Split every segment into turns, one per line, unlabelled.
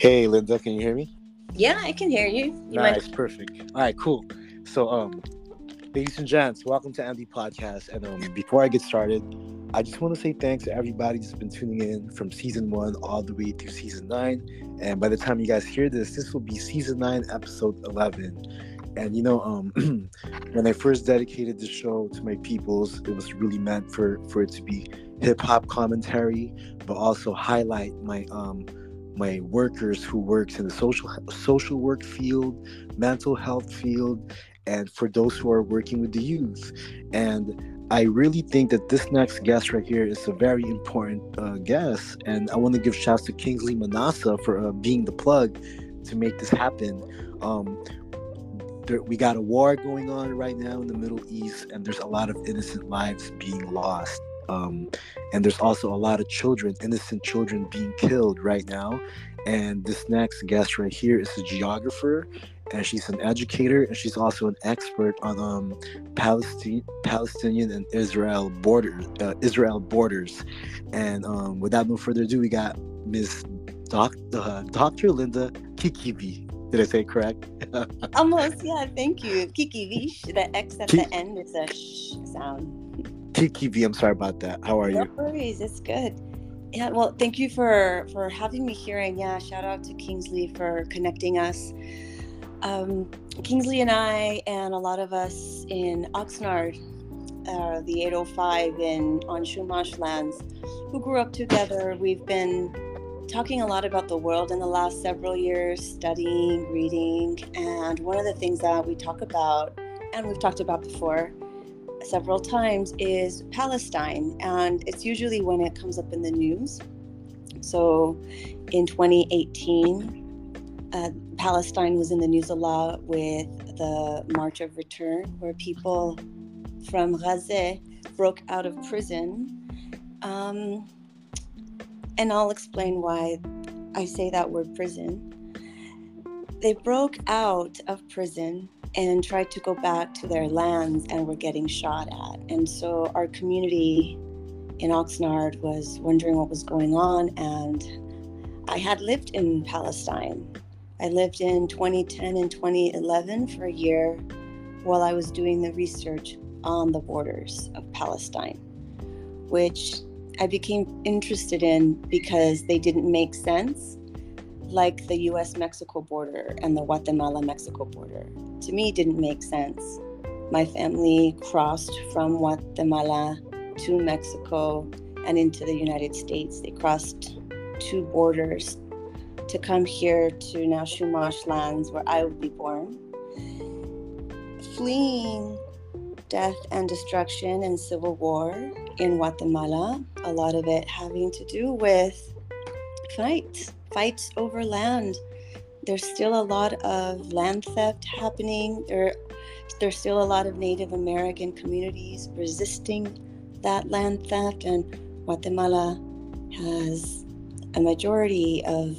Hey, Linda, can you hear me?
Yeah, I can hear you. you
nice, might... perfect. All right, cool. So, um, ladies and gents, welcome to Andy Podcast. And um, before I get started, I just want to say thanks to everybody that's been tuning in from season one all the way through season nine. And by the time you guys hear this, this will be season nine, episode eleven. And you know, um, when I first dedicated the show to my peoples, it was really meant for for it to be hip hop commentary, but also highlight my um my workers who works in the social social work field, mental health field, and for those who are working with the youth. And I really think that this next guest right here is a very important uh, guest, and I want to give shouts to Kingsley Manassa for uh, being the plug to make this happen. Um, there, we got a war going on right now in the Middle East, and there's a lot of innocent lives being lost. Um, and there's also a lot of children, innocent children, being killed right now. And this next guest right here is a geographer, and she's an educator, and she's also an expert on um, Palestine, Palestinian and Israel borders, uh, Israel borders. And um, without no further ado, we got Miss Doc, uh, Dr. Linda Kikivi. Did I say correct?
Almost, yeah. Thank you, Kikivi. The X at the end is a sh sound.
Kikivi, I'm sorry about that. How are
no
you?
No worries. It's good. Yeah, well, thank you for for having me here, and yeah, shout out to Kingsley for connecting us. Um, Kingsley and I, and a lot of us in Oxnard, uh, the 805 in on Chumash lands, who grew up together. We've been talking a lot about the world in the last several years, studying, reading, and one of the things that we talk about, and we've talked about before several times, is Palestine. And it's usually when it comes up in the news. So in 2018, uh, Palestine was in the news a lot with the March of Return, where people from Gaza broke out of prison. Um, and I'll explain why I say that word prison. They broke out of prison and tried to go back to their lands and were getting shot at. And so our community in Oxnard was wondering what was going on. And I had lived in Palestine. I lived in 2010 and 2011 for a year while I was doing the research on the borders of Palestine, which I became interested in because they didn't make sense, like the US Mexico border and the Guatemala Mexico border. To me, didn't make sense. My family crossed from Guatemala to Mexico and into the United States. They crossed two borders to come here to now Chumash lands where I would be born. Fleeing death and destruction and civil war in Guatemala, a lot of it having to do with fights, fights over land. There's still a lot of land theft happening. There, there's still a lot of Native American communities resisting that land theft, and Guatemala has a majority of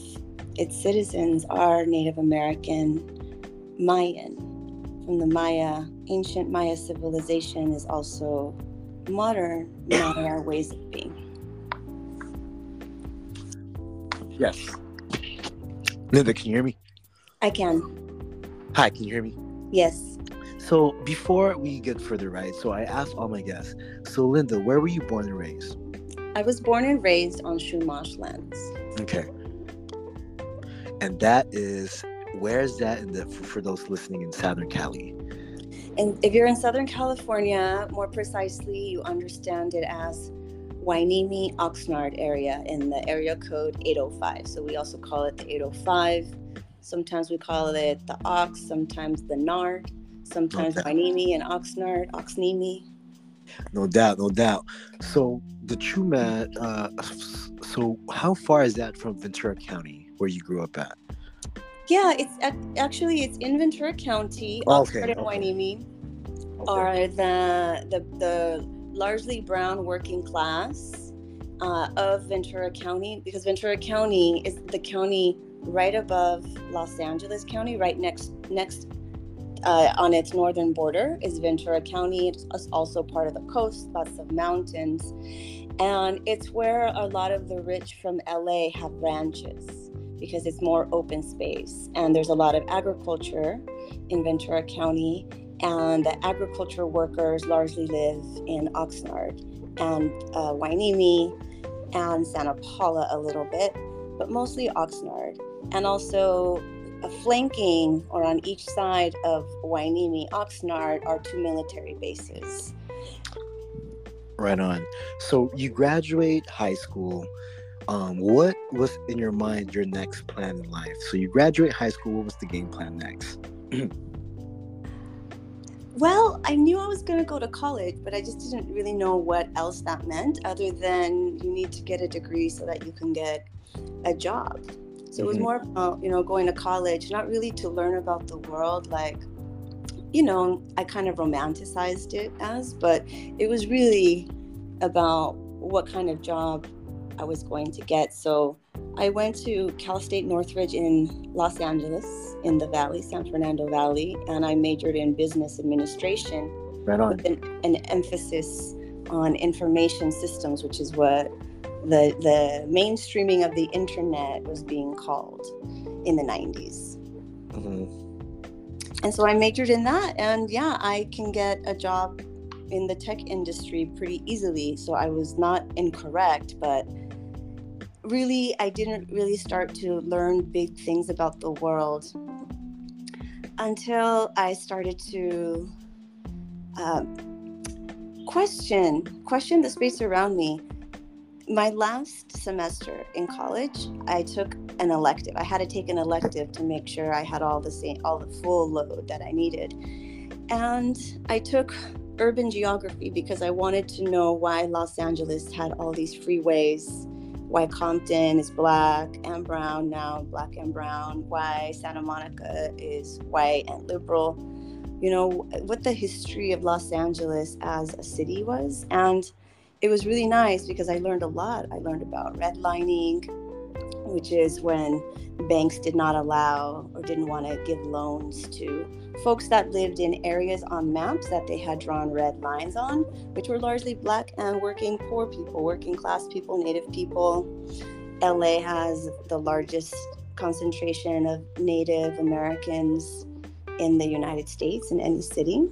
its citizens are Native American Mayan from the Maya ancient Maya civilization is also modern Maya ways of being.
Yes. Linda, can you hear me?
I can.
Hi, can you hear me?
Yes.
So before we get further, right? So I asked all my guests. So Linda, where were you born and raised?
I was born and raised on Chumash lands.
Okay. And that is where is that in the for, for those listening in Southern Cali?
And if you're in Southern California, more precisely, you understand it as Hueneme Oxnard area in the area code 805. So we also call it the 805. Sometimes we call it the Ox, sometimes the Nard, sometimes okay. Hueneme and Oxnard, Oxneme.
No doubt, no doubt. So the Chumash, uh, so how far is that from Ventura County, where you grew up at?
Yeah, it's actually it's in Ventura County. Oxnard okay, and okay. Hueneme okay. are the, the the largely brown working class uh, of Ventura County because Ventura County is the county right above Los Angeles County, right next next uh, on its northern border is Ventura County. It's also part of the coast, lots of mountains, and it's where a lot of the rich from LA have ranches because it's more open space. And there's a lot of agriculture in Ventura County and the agriculture workers largely live in Oxnard and uh, Hueneme and Santa Paula a little bit, but mostly Oxnard. And also flanking or on each side of Hueneme, Oxnard are two military bases.
Right on. So you graduate high school. Um, what was in your mind your next plan in life? So you graduate high school. What was the game plan next?
well, I knew I was going to go to college, but I just didn't really know what else that meant other than you need to get a degree so that you can get a job. So it was mm-hmm. more about, you know, going to college, not really to learn about the world like, you know, I kind of romanticized it as, but it was really about what kind of job I was going to get. So I went to Cal State Northridge in Los Angeles, in the Valley, San Fernando Valley, and I majored in business administration
right on.
with an, an emphasis on information systems, which is what the the mainstreaming of the internet was being called in the 90s. Mm-hmm. And so I majored in that, and yeah, I can get a job in the tech industry pretty easily. So I was not incorrect, but really, I didn't really start to learn big things about the world until I started to uh, question question the space around me. My last semester in college, I took an elective. I had to take an elective to make sure I had all the same, all the full load that I needed, and I took urban geography because I wanted to know why Los Angeles had all these freeways why Compton is black and brown now, black and brown, why Santa Monica is white and liberal, you know, what the history of Los Angeles as a city was. And it was really nice because I learned a lot. I learned about redlining, which is when banks did not allow or didn't want to give loans to folks that lived in areas on maps that they had drawn red lines on, which were largely black and working poor people, working class people, native people. LA has the largest concentration of Native Americans in the United States in any city.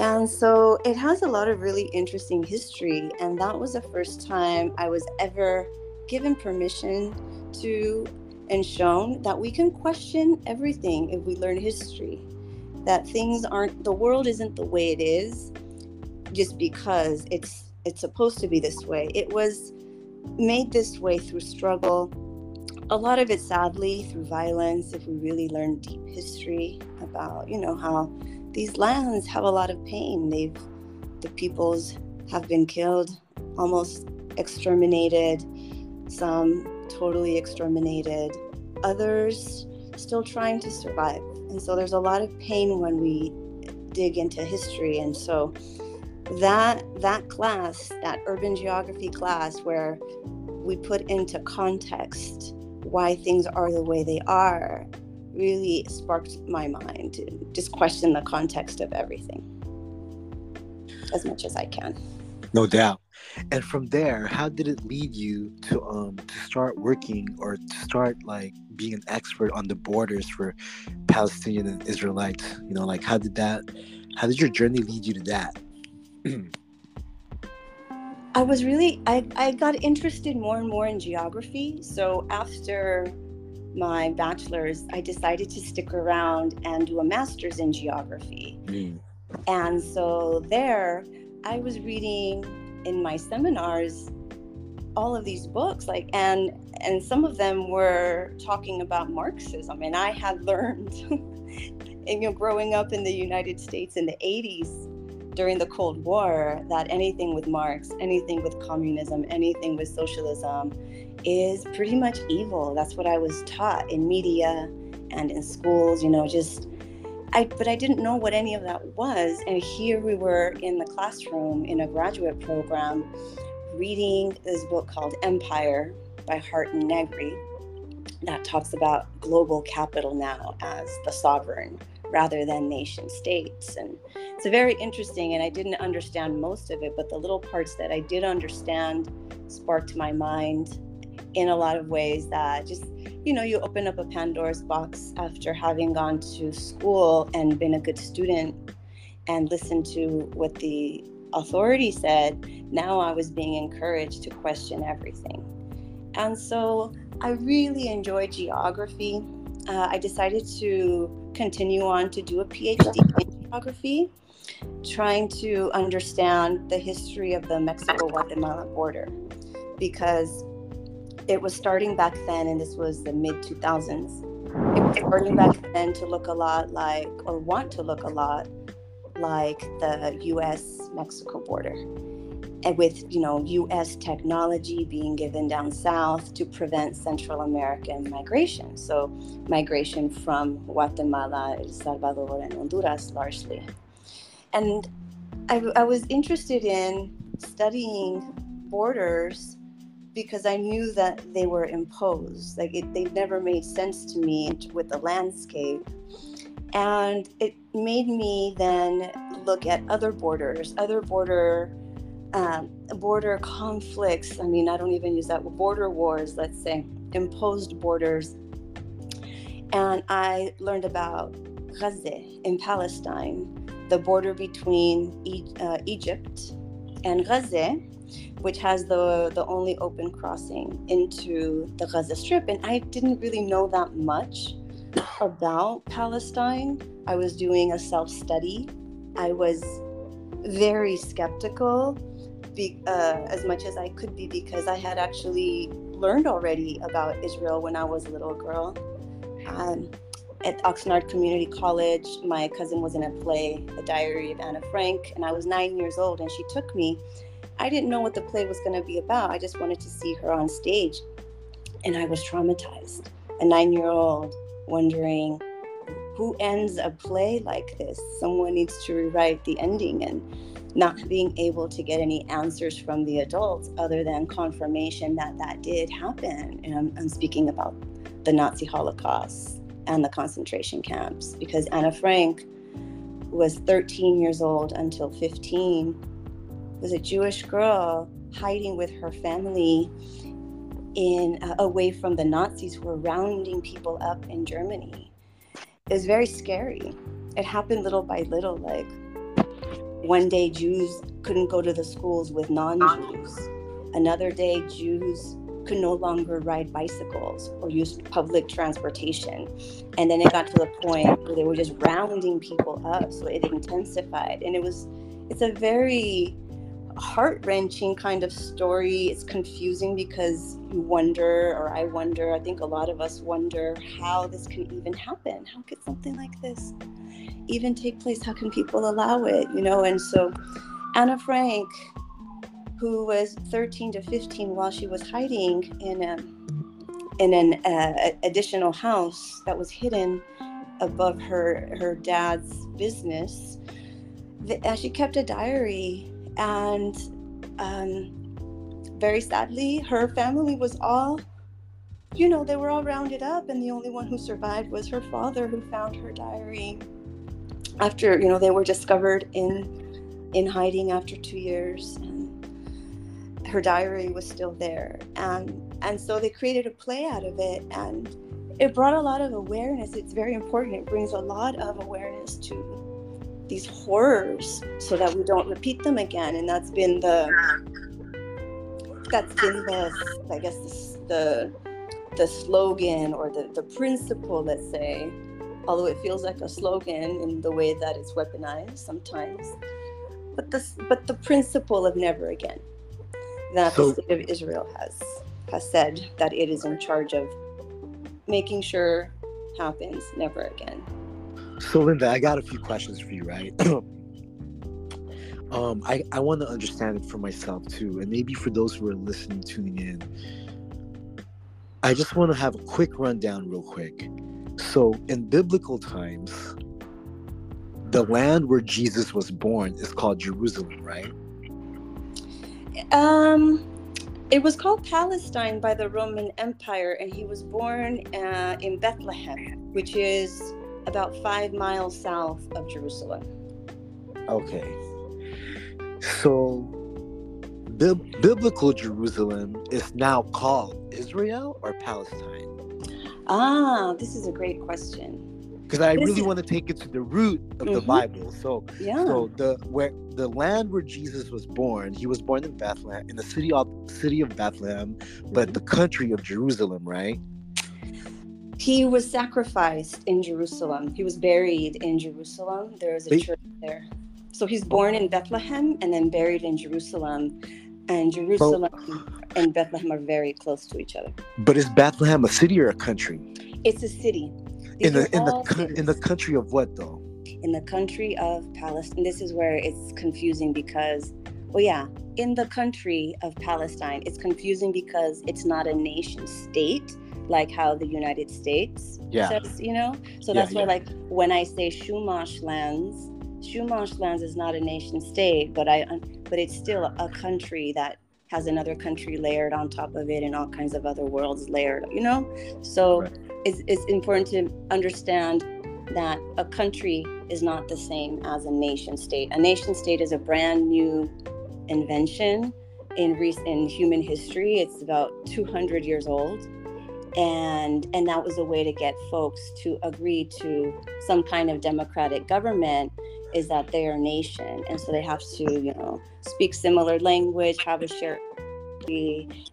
And so it has a lot of really interesting history. And that was the first time I was ever given permission to and shown that we can question everything if we learn history. That things aren't the world isn't the way it is just because it's it's supposed to be this way. It was made this way through struggle. A lot of it sadly through violence if we really learn deep history about you know how these lands have a lot of pain. They've the peoples have been killed almost exterminated some totally exterminated others still trying to survive and so there's a lot of pain when we dig into history. And so that that class, that urban geography class where we put into context why things are the way they are really sparked my mind to just question the context of everything as much as I can.
No doubt. And from there, how did it lead you to um to start working or to start like being an expert on the borders for Palestinian and Israelites? You know, like how did that how did your journey lead you to that?
I was really I, I got interested more and more in geography. So after my bachelor's, I decided to stick around and do a master's in geography. Mm. And so there I was reading in my seminars all of these books like and and some of them were talking about marxism and i had learned and, you know growing up in the united states in the 80s during the cold war that anything with marx anything with communism anything with socialism is pretty much evil. That's what i was taught in media and in schools you know just I, but I didn't know what any of that was. And here we were in the classroom in a graduate program reading this book called Empire by Hardt and Negri that talks about global capital now as the sovereign rather than nation states. And it's very interesting, and I didn't understand most of it, but the little parts that I did understand sparked my mind in a lot of ways that just you know you open up a pandora's box after having gone to school and been a good student and listened to what the authority said now i was being encouraged to question everything. And so i really enjoyed geography. Uh, i decided to continue on to do a phd in geography trying to understand the history of the mexico guatemala border because it was starting back then, and this was the mid 2000s. It was starting back then to look a lot like, or want to look a lot like the US Mexico border. And with you know U.S. technology being given down south to prevent Central American migration, so migration from Guatemala, El Salvador, and Honduras largely. And I, I was interested in studying borders because I knew that they were imposed. Like it, they never made sense to me with the landscape. And it made me then look at other borders, other border um, border conflicts. I mean, I don't even use that border wars. Let's say imposed borders. And I learned about Gaza in Palestine, the border between e- uh, Egypt and Gaza which has the the only open crossing into the Gaza Strip. And I didn't really know that much about Palestine. I was doing a self study. I was very skeptical, be, uh, as much as I could be, because I had actually learned already about Israel when I was a little girl. Um, at Oxnard Community College, my cousin was in a play, The Diary of Anna Frank, and I was nine years old, and she took me I didn't know what the play was going to be about. I just wanted to see her on stage. And I was traumatized. A nine year old wondering who ends a play like this? Someone needs to rewrite the ending and not being able to get any answers from the adults other than confirmation that that did happen. And I'm, I'm speaking about the Nazi Holocaust and the concentration camps because Anna Frank was 13 years old until 15 was a Jewish girl hiding with her family in uh, away from the Nazis who were rounding people up in Germany. It was very scary. It happened little by little. Like one day, Jews couldn't go to the schools with non-Jews. Another day, Jews could no longer ride bicycles or use public transportation. And then it got to the point where they were just rounding people up. So it intensified. And it was, it's a very heart wrenching kind of story. It's confusing because you wonder, or I wonder, I think a lot of us wonder how this can even happen. How could something like this even take place? How can people allow it? You know, and so Anna Frank, who was 13 to 15 while she was hiding in a in an uh, additional house that was hidden above her her dad's business. The, uh, she kept a diary and um, very sadly, her family was all, you know, they were all rounded up, and the only one who survived was her father, who found her diary after, you know, they were discovered in in hiding after two years, and her diary was still there, and and so they created a play out of it, and it brought a lot of awareness. It's very important. It brings a lot of awareness to these horrors so that we don't repeat them again and that's been the that's been the i guess the the slogan or the the principle let's say. Although it feels like a slogan in the way that it's weaponized sometimes. But the but the principle of never again that so, the state of israel has has said that it is in charge of making sure happens never again
so, Linda, I got a few questions for you, right? um, I, I want to understand it for myself too, and maybe for those who are listening, tuning in. I just want to have a quick rundown, real quick. So, in biblical times, the land where Jesus was born is called Jerusalem, right?
Um, it was called Palestine by the Roman Empire, and he was born uh, in Bethlehem, which is about five miles south of Jerusalem.
Okay. So Bi- biblical Jerusalem is now called Israel or Palestine?
Ah, this is a great question.
Because I
This
really
is-
want to take it to the root of the
Mhm.
Bible. So,
Yeah.
so the where the land where Jesus was born, he was born in Bethlehem, in the city of city of Bethlehem, but
Mhm.
the country of Jerusalem, right?
He was sacrificed in Jerusalem. He was buried in Jerusalem. There is a church there. So he's born in Bethlehem and then buried in Jerusalem. And Jerusalem and Bethlehem are very close to each other.
But is Bethlehem a city or a country?
It's a city.
In the in the co- in the country of what though?
in the country of Palestine. This is where it's confusing because, well, yeah, in the country of Palestine, it's confusing because it's not a nation state like how the United States
Yeah.
says, you know? So
Yeah,
that's why,
yeah.
like, when I say Chumash lands, Chumash lands is not a nation state, but I, but it's still a country that has another country layered on top of it and all kinds of other worlds layered, you know? So
Right.
it's, it's important to understand that a country is not the same as a nation state. A nation state is a brand new invention in recent in human history. It's about 200 years old, and and that was a way to get folks to agree to some kind of democratic government. Is that they're a nation, and so they have to, you know, speak similar language, have a shared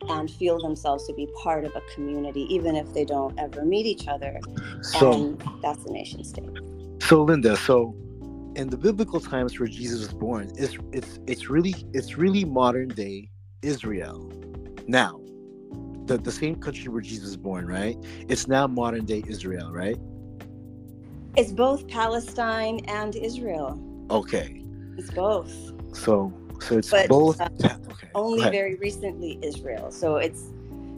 and feel themselves to be part of a community, even if they don't ever meet each other.
So
and that's the nation state.
so Linda, so in the biblical times where Jesus was born, it's it's it's really it's really modern day Israel. Now, the the same country where Jesus was born, right? It's now modern day Israel, right?
It's both Palestine and Israel.
Okay.
It's both.
So so it's
But,
both
uh,
okay.
Only very recently Israel. So it's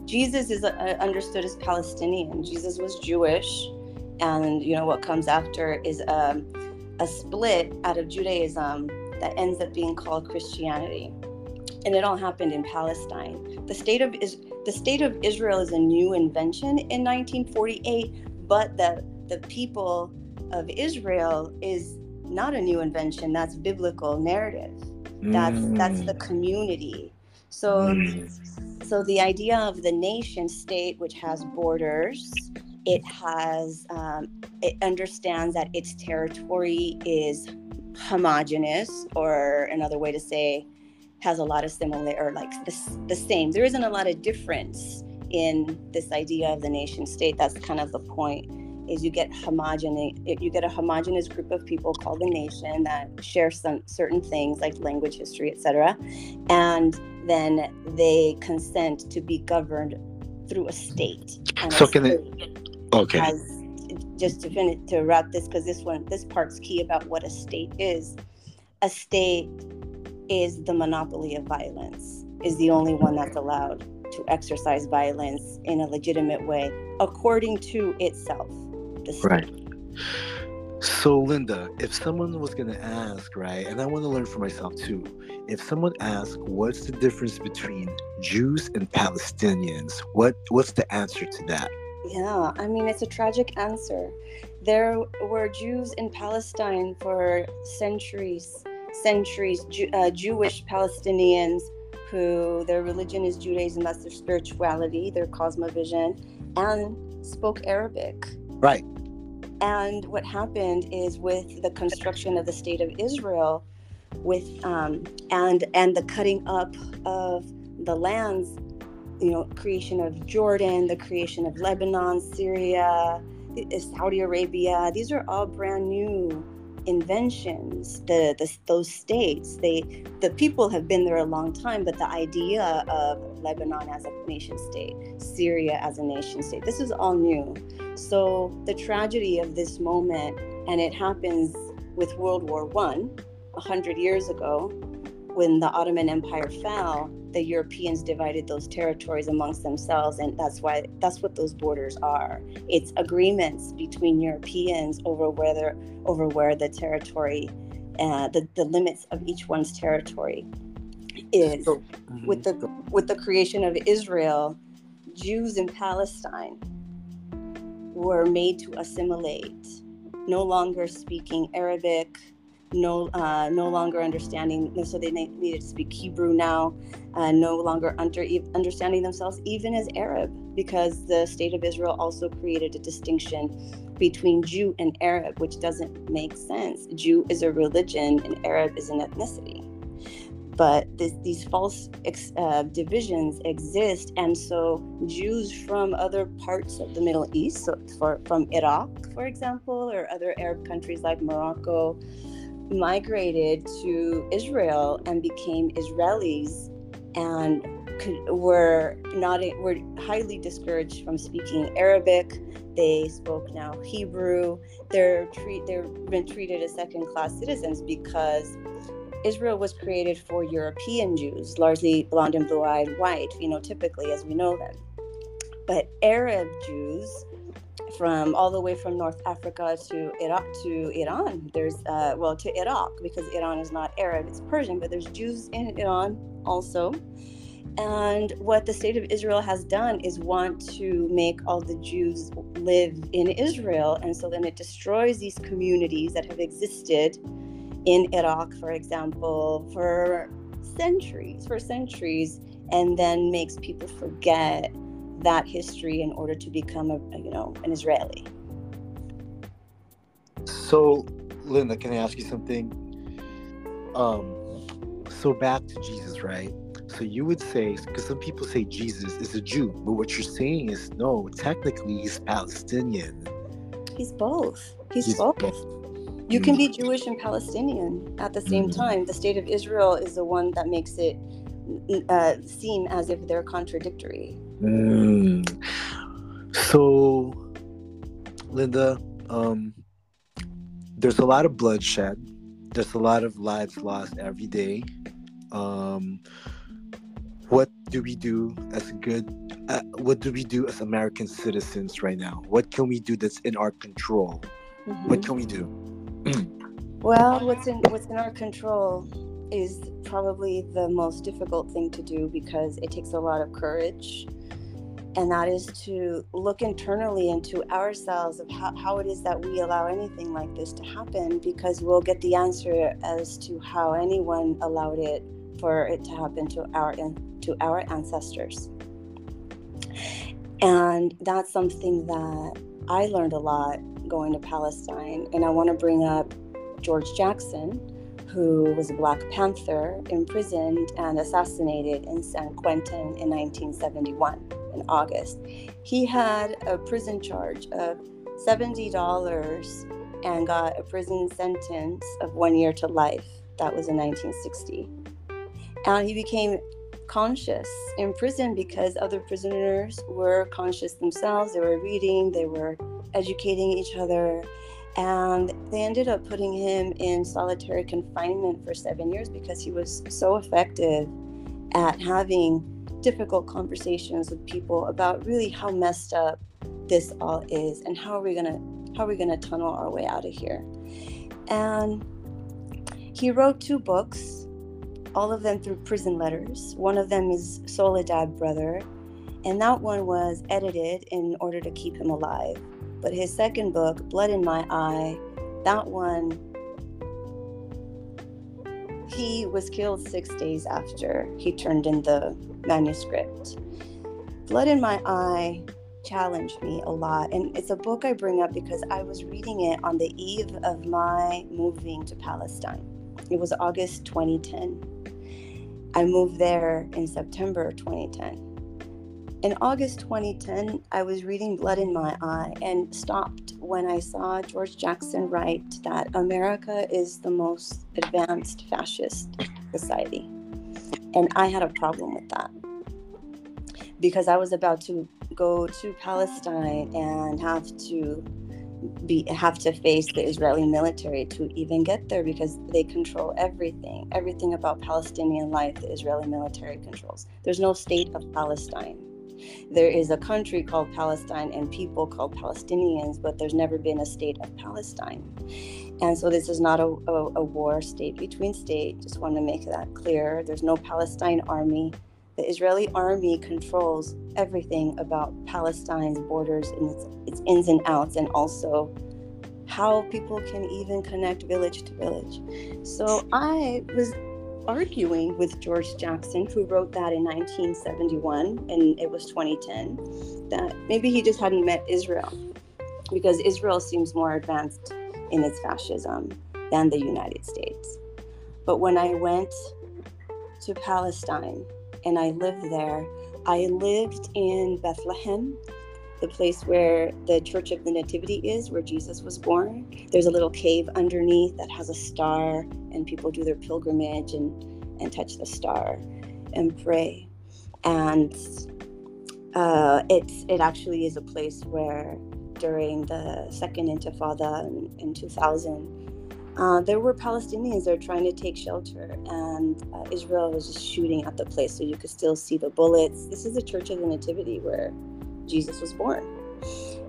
Jesus is uh, understood as Palestinian. Jesus was Jewish, and you know what comes after is um, a split out of Judaism that ends up being called Christianity, and it all happened in Palestine. The state of is the state of Israel is a new invention in 1948, but the the people of Israel is not a new invention. That's biblical narrative. That's that's the
Mm,
community. So
mm,
so the idea of the nation state, which has borders, it has um, it understands that its territory is homogenous, or another way to say, has a lot of similar or like the, the same. There isn't a lot of difference in this idea of the nation state. That's kind of the point. Is you get homogeneous, you get a homogenous group of people called the nation that share some certain things like language, history, etc., and then they consent to be governed through a state.
So
a
can it-
state
Okay.
just to finish to wrap this because this one this part's key about what a state is a state is the monopoly of violence is the only one that's allowed to exercise violence in a legitimate way according to itself.
Right. So, Linda, if someone was going to ask, right, and I want to learn for myself too, if someone asks, what's the difference between Jews and Palestinians, what what's the answer to that?
Yeah, I mean, it's a tragic answer. There were Jews in Palestine for centuries, centuries, Ju- uh, Jewish Palestinians who their religion is Judaism, that's their spirituality, their cosmovision, and spoke Arabic.
Right.
And what happened is with the construction of the state of Israel, with um, and and the cutting up of the lands, you know, creation of Jordan, the creation of Lebanon, Syria, uh, Saudi Arabia. These are all brand new inventions. The, the those states, they the people have been there a long time, but the idea of Lebanon as a nation state, Syria as a nation state, this is all new. So the tragedy of this moment, and it happens with World War One, a hundred years ago, when the Ottoman Empire fell, the Europeans divided those territories amongst themselves, and that's why that's what those borders are. It's agreements between Europeans over whether over where the territory, uh, the the limits of each one's territory is.
So,
with the with the creation of Israel, Jews in Palestine were made to assimilate, no longer speaking Arabic, no uh, no longer understanding. So they needed to speak Hebrew now, uh, no longer under, understanding themselves even as Arab, because the state of Israel also created a distinction between Jew and Arab, which doesn't make sense. Jew is a religion, and Arab is an ethnicity. But this, these false uh, divisions exist, and so Jews from other parts of the Middle East, so for, from Iraq, for example, or other Arab countries like Morocco, migrated to Israel and became Israelis and could, were not were highly discouraged from speaking Arabic. They spoke now Hebrew. They're treat they're been treated as second class citizens because Israel was created for European Jews, largely blonde and blue eyed white, you know, typically as we know them. But Arab Jews from all the way from North Africa to Iraq to Iran. There's uh, well to Iraq because Iran is not Arab; it's Persian. But there's Jews in Iran also. And what the state of Israel has done is want to make all the Jews live in Israel, and so then it destroys these communities that have existed in Iraq, for example, for centuries, for centuries, and then makes people forget that history in order to become a you know an Israeli.
So, Linda, can I ask you something? Um, so back to Jesus, right? So you would say, because some people say Jesus is a Jew, but what you're saying is no, technically he's Palestinian.
He's both. He's, he's both. both. You can be Jewish and Palestinian at the same mm-hmm. time. The state of Israel is the one that makes it uh, seem as if they're contradictory.
Mm. So, Linda, um, there's a lot of bloodshed. There's a lot of lives lost every day. Um, what do we do as good? Uh, what do we do as American citizens right now? What can we do that's in our control? Mm-hmm. What can we do?
well, what's in what's in our control is probably the most difficult thing to do because it takes a lot of courage. And that is to look internally into ourselves of how, how it is that we allow anything like this to happen because we'll get the answer as to how anyone allowed it for it to happen to our to our ancestors. And that's something that i learned a lot going to palestine. And i want to bring up george jackson who was a Black Panther, imprisoned and assassinated in San Quentin in 1971 in August. He had a prison charge of $70 and got a prison sentence of one year to life. That was in 1960. And he became conscious in prison because other prisoners were conscious themselves. They were reading, they were educating each other, and they ended up putting him in solitary confinement for seven years because he was so effective at having difficult conversations with people about really how messed up this all is and how are we gonna how are we gonna tunnel our way out of here. And he wrote two books all of them through prison letters. One of them is soledad brother and that one was edited in order to keep him alive but his second book, Blood in My Eye, that one, he was killed six days after he turned in the manuscript. Blood in My Eye challenged me a lot. And it's a book I bring up because I was reading it on the eve of my moving to Palestine. It was August 2010. I moved there in September 2010. In August 2010, I was reading Blood in My Eye and stopped when I saw George Jackson write that America is the most advanced fascist society. And I had a problem with that because I was about to go to Palestine and have to be have to face the Israeli military to even get there because they control everything. Everything about Palestinian life, the Israeli military controls. There's no state of Palestine there is a country called Palestine and people called Palestinians, but there's never been a state of Palestine. And so this is not a, a, a war state between state. Just want to make that clear. There's no Palestine army. The Israeli army controls everything about Palestine's borders and its, its ins and outs, and also how people can even connect village to village. So I was arguing with George Jackson, who wrote that in 1971, and it was 2010, that maybe he just hadn't met Israel because Israel seems more advanced in its fascism than the United States. But when I went to Palestine and I lived there, I lived in Bethlehem, the place where the Church of the Nativity is, where Jesus was born. There's a little cave underneath that has a star, and people do their pilgrimage and, and touch the star and pray. And uh, it's, it actually is a place where during the Second Intifada in, in 2000, uh, there were Palestinians that were trying to take shelter, and uh, Israel was just shooting at the place so you could still see the bullets. This is the Church of the Nativity where Jesus was born.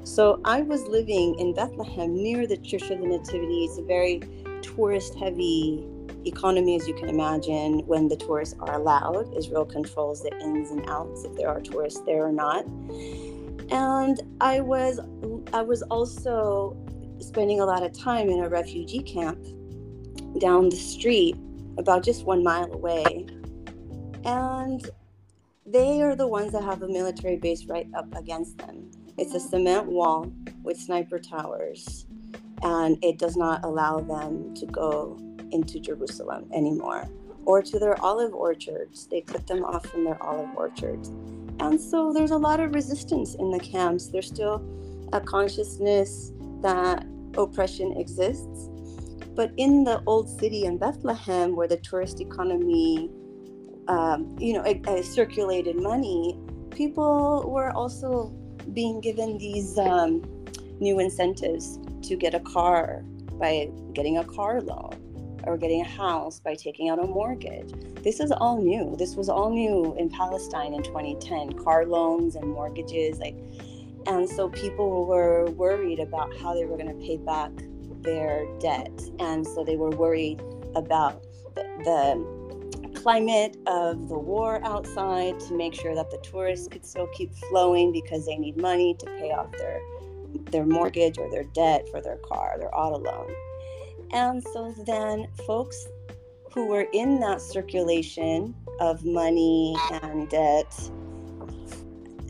So I was living in Bethlehem near the Church of the Nativity. It's a very tourist heavy economy, as you can imagine, when the tourists are allowed. Israel controls the ins and outs if there are tourists there or not. And I was I was also spending a lot of time in a refugee camp down the street, about just one mile away. And they are the ones that have a military base right up against them. It's a cement wall with sniper towers, and it does not allow them to go into Jerusalem anymore or to their olive orchards. They cut them off from their olive orchards. And so there's a lot of resistance in the camps. There's still a consciousness that oppression exists. But in the old city in Bethlehem, where the tourist economy um, you know, a circulated money, people were also being given these um, new incentives to get a car by getting a car loan or getting a house by taking out a mortgage. This is all new. This was all new in Palestine in 2010 car loans and mortgages. Like, and so people were worried about how they were going to pay back their debt. And so they were worried about the, the climate of the war outside to make sure that the tourists could still keep flowing because they need money to pay off their their mortgage or their debt for their car, their auto loan. And so then folks who were in that circulation of money and debt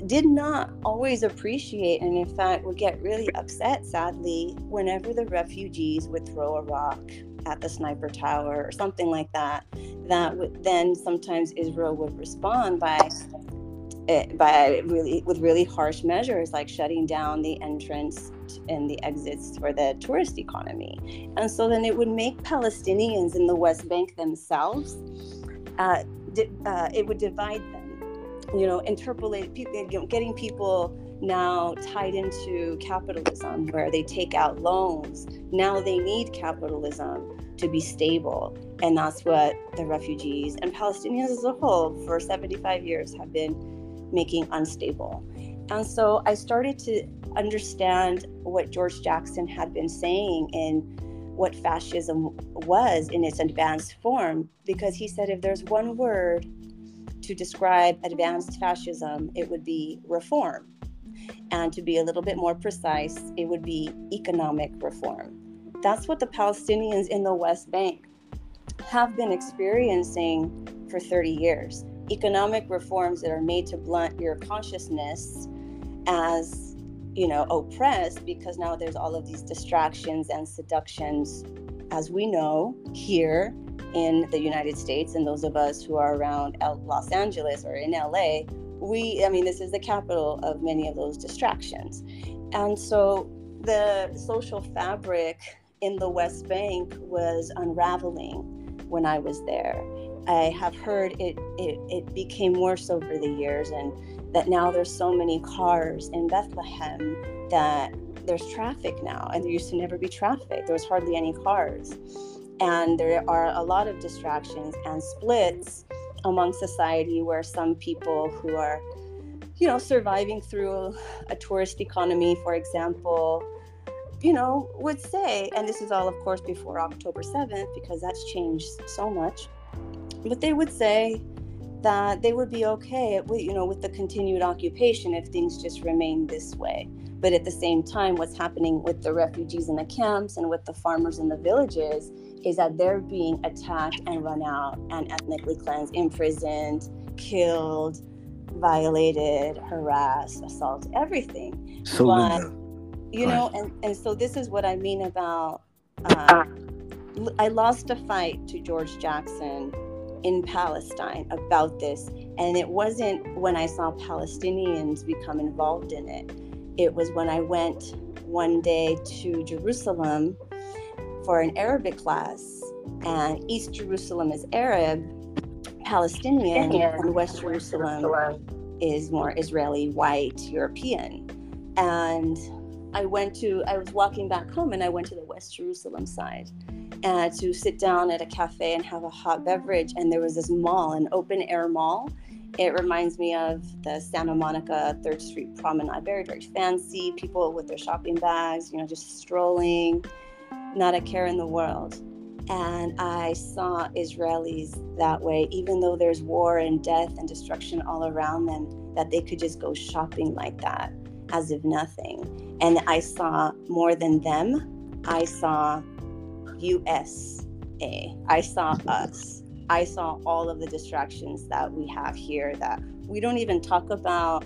did not always appreciate and in fact would get really upset sadly whenever the refugees would throw a rock at the sniper tower or something like that, that would then sometimes Israel would respond by eh, by really with really harsh measures like shutting down the entrance and the exits for the tourist economy. And so then it would make Palestinians in the West Bank themselves, uh, di- uh, it would divide them. You know, interpellate people, getting people now tied into capitalism where they take out loans. Now they need capitalism to be stable. And that's what the refugees and Palestinians as a whole for 75 years have been making unstable. And so I started to understand what George Jackson had been saying in what fascism was in its advanced form, because he said if there's one word to describe advanced fascism, it would be reform. And to be a little bit more precise, it would be economic reform. That's what the Palestinians in the West Bank have been experiencing for 30 years. Economic reforms that are made to blunt your consciousness as, you know, oppressed because now there's all of these distractions and seductions, as we know here in the United States, and those of us who are around Los Angeles or in LA, we, I mean, this is the capital of many of those distractions. And so the social fabric in the West Bank was unraveling when I was there. I have heard it, it, it became worse over the years, and that now there's so many cars in Bethlehem that there's traffic now, and there used to never be traffic. There was hardly any cars. And there are a lot of distractions and splits among society where some people who are, you know, surviving through a tourist economy, for example, you know, would say, and this is all, of course, before October 7th, because that's changed so much, but they would say, that they would be okay with you know with the continued occupation if things just remain this way. But at the same time what's happening with the refugees in the camps and with the farmers in the villages is that they're being attacked and run out and ethnically cleansed imprisoned killed violated harassed assaulted everything.
So
but, you
Go
know and, and so this is what i mean about uh, I lost a fight to George Jackson in Palestine about this. And it wasn't when I saw Palestinians become involved in it, it was when I went one day to Jerusalem for an Arabic class. And East Jerusalem is Arab, Palestinian, and West Jerusalem is more Israeli, white, European. And I went to, I was walking back home and I went to the West Jerusalem side uh, to sit down at a cafe and have a hot beverage. And there was this mall, an open air mall. It reminds me of the Santa Monica Third Street Promenade. Very, very fancy. People with their shopping bags, you know, just strolling, not a care in the world. And I saw Israelis that way, even though there's war and death and destruction all around them, that they could just go shopping like that as if nothing. And I saw more than them, I saw USA. I saw us. I saw all of the distractions that we have here that we don't even talk about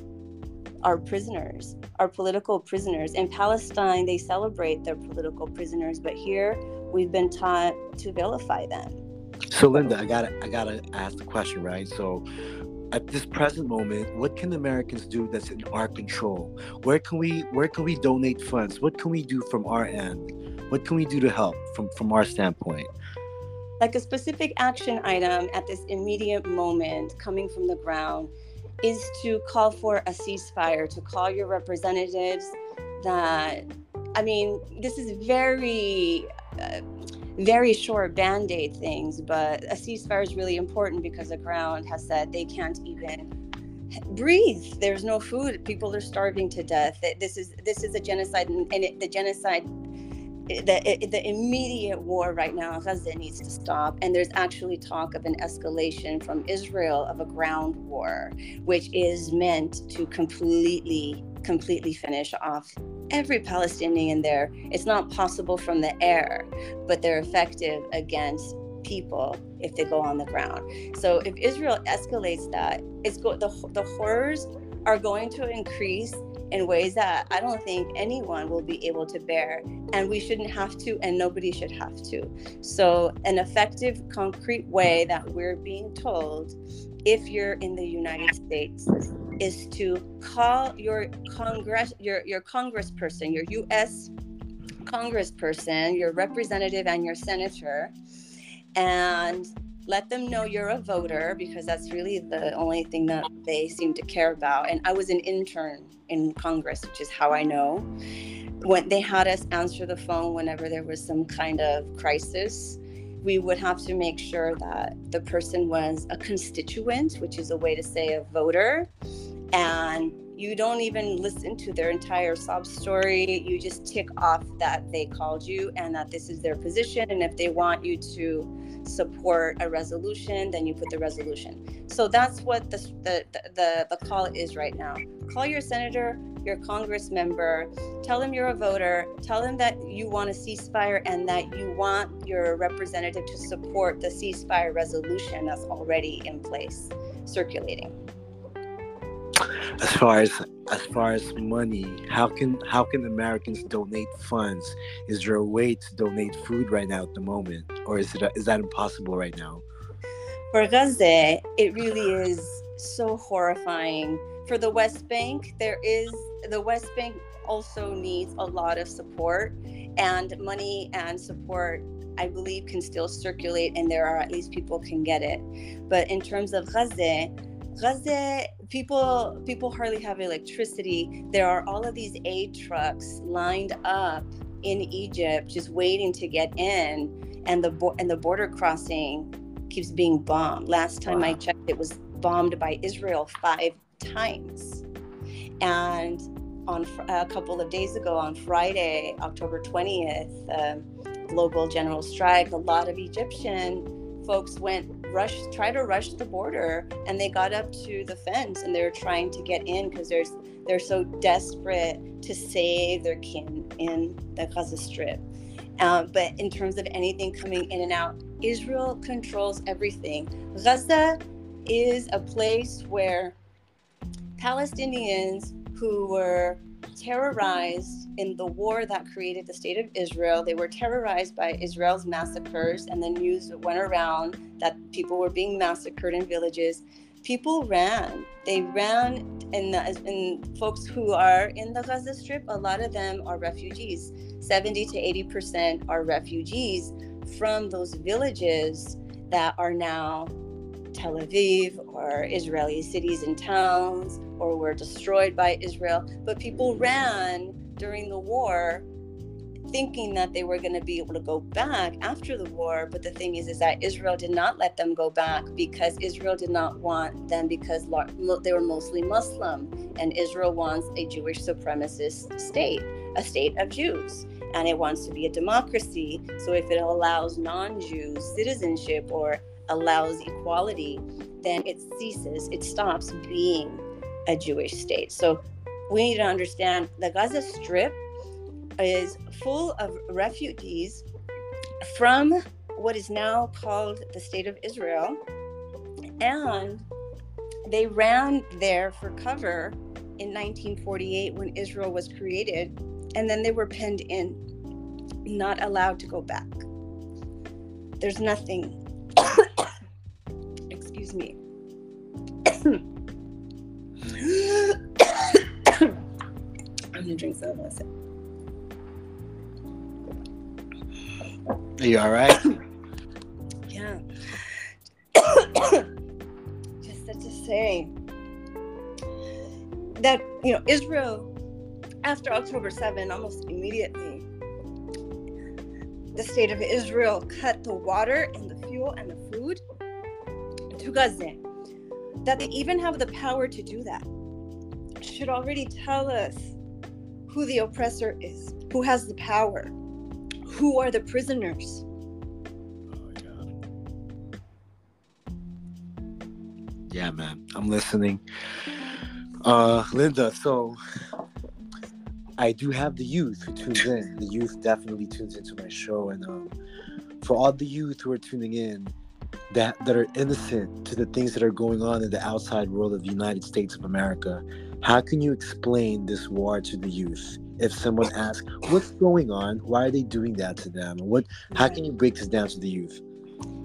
our prisoners, our political prisoners. In Palestine, they celebrate their political prisoners, but here we've been taught to vilify them.
so Linda, I gotta I gotta ask the question, right? So at this present moment, what can Americans do that's in our control? Where can we where can we donate funds? What can we do from our end? What can we do to help from from our standpoint?
like a specific action item at this immediate moment coming from the ground is to call for a ceasefire, to call your representatives that, I mean, this is very, uh, very short band aid things, but a ceasefire is really important because the ground has said they can't even breathe. There's no food. People are starving to death. This is this is a genocide and, and it, the genocide the, the immediate war right now Gaza needs to stop. And there's actually talk of an escalation from Israel of a ground war, which is meant to completely, completely finish off every Palestinian there. It's not possible from the air, but they're effective against people if they go on the ground. So if Israel escalates that, it's go- the, the horrors are going to increase in ways that I don't think anyone will be able to bear. And we shouldn't have to, and nobody should have to. So, an effective, concrete way that we're being told if you're in the United States is to call your congress your your congressperson your US congressperson your representative and your senator and let them know you're a voter because that's really the only thing that they seem to care about. And I was an intern in Congress, which is how I know. When they had us answer the phone whenever there was some kind of crisis, we would have to make sure that the person was a constituent, which is a way to say a voter. And you don't even listen to their entire sob story. You just tick off that they called you and that this is their position. And if they want you to support a resolution, then you put the resolution. So that's what the, the, the, the call is right now. Call your senator, your congress member, tell them you're a voter, tell them that you want a ceasefire and that you want your representative to support the ceasefire resolution that's already in place, circulating
as far as as far as money how can how can americans donate funds? Is there a way to donate food right now at the moment or is it it is that impossible right now?
For gaza it really is so horrifying. For the west bank there is the west bank also needs a lot of support and money and support I believe can still circulate and there are at least people can get it. But in terms of Gaza, Gaza people people hardly have electricity. There are all of these aid trucks lined up in Egypt just waiting to get in and the bo- and the border crossing keeps being bombed. Last time wow. I checked it was bombed by Israel 5 times. And on a couple of days ago on Friday, October 20th, uh, global general strike, a lot of Egyptian folks went rush try to rush the border and they got up to the fence and they're trying to get in because there's they're so desperate to save their kin in the Gaza Strip. Um, but in terms of anything coming in and out, Israel controls everything. Gaza is a place where Palestinians who were terrorized in the war that created the state of Israel. They were terrorized by Israel's massacres, and the news went around that people were being massacred in villages. People ran. They ran, and, and folks who are in the Gaza Strip, a lot of them are refugees. 70 to 80 percent are refugees from those villages that are now Tel Aviv or Israeli cities and towns or were destroyed by Israel. But people ran during the war thinking that they were going to be able to go back after the war but the thing is is that israel did not let them go back because israel did not want them because they were mostly muslim and israel wants a jewish supremacist state a state of jews and it wants to be a democracy. So if it allows non-jews citizenship or allows equality then it ceases it stops being a jewish state. So we need to understand the Gaza Strip is full of refugees from what is now called the State of Israel. And they ran there for cover in 1948 when Israel was created. And then they were penned in, not allowed to go back. There's nothing. Excuse me. I'm gonna drink some of
Are you all right?
yeah. Just to say that you know Israel, after October 7, almost immediately, the state of Israel cut the water and the fuel and the food to Gaza. That they even have the power to do that should already tell us who the oppressor is, who has the power, who are the prisoners.
Oh, yeah. man, I'm listening. Uh, Linda, so I do have the youth who tunes in. The youth definitely tunes into my show, and um, for all the youth who are tuning in, that that are innocent to the things that are going on in the outside world of the United States of America, how can you explain this war to the youth? If someone asks, "What's going on? Why are they doing that to them?" What? How can you break this down to the youth?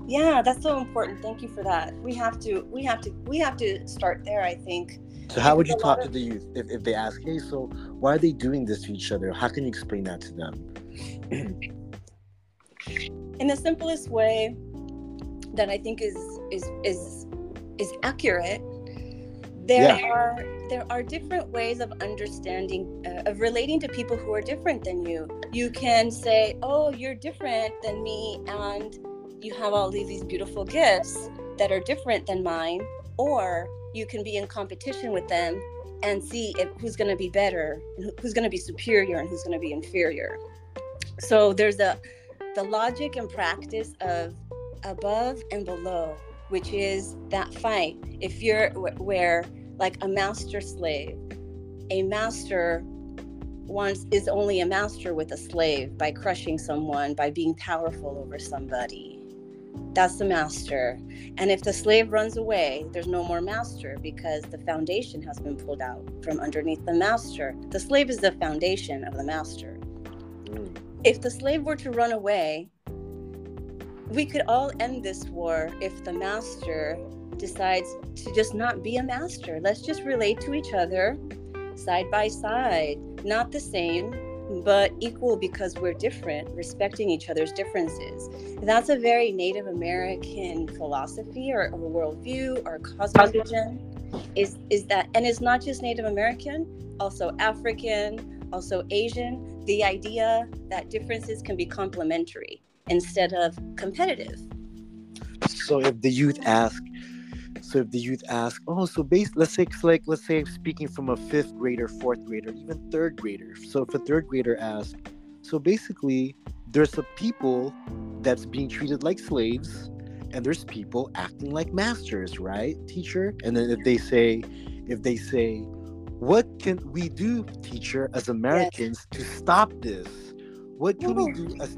Yeah, that's so important. Thank you for that. We have to, we have to, we have to start there. I think.
So, how would you talk of... to the youth if, if they ask, "Hey, so why are they doing this to each other?" How can you explain that to them?
In the simplest way that I think is is is is accurate there yeah. are there are different ways of understanding uh, of relating to people who are different than you. You can say oh you're different than me and you have all these, these beautiful gifts that are different than mine or you can be in competition with them and see if, who's going to be better who's going to be superior and who's going to be inferior. So there's a the logic and practice of above and below which is that fight. If you're where like a master slave. A master wants is only a master with a slave by crushing someone, by being powerful over somebody. That's the master. And if the slave runs away, there's no more master because the foundation has been pulled out from underneath the master. The slave is the foundation of the master. Mm. If the slave were to run away, we could all end this war if the master decides to just not be a master. Let's just relate to each other side by side, not the same, but equal because we're different, respecting each other's differences. That's a very Native American philosophy or, or worldview or cosmovision. Is is that and it's not just Native American, also African, also Asian. The idea that differences can be complementary instead of competitive.
So if the youth ask, so if the youth ask, oh, so base, let's say, it's like, let's say, i'm speaking from a fifth grader, fourth grader, even third grader. So if a third grader asks, so basically, there's a people that's being treated like slaves, and there's people acting like masters, right, teacher? And then if they say, if they say, what can we do, teacher, as Americans yes. to stop this? What can we do as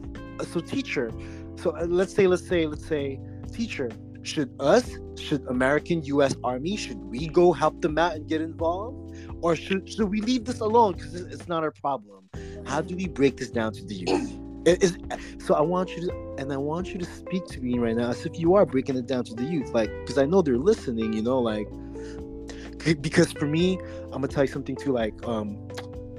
so teacher? So uh, let's say, let's say, let's say, teacher, should us, should American U.S. Army, should we go help them out and get involved, or should should we leave this alone because it's not our problem? How do we break this down to the youth? So I want you to, and I want you to speak to me right now as if you are breaking it down to the youth, like because I know they're listening. You know, like because for me, I'm gonna tell you something too. Like, um,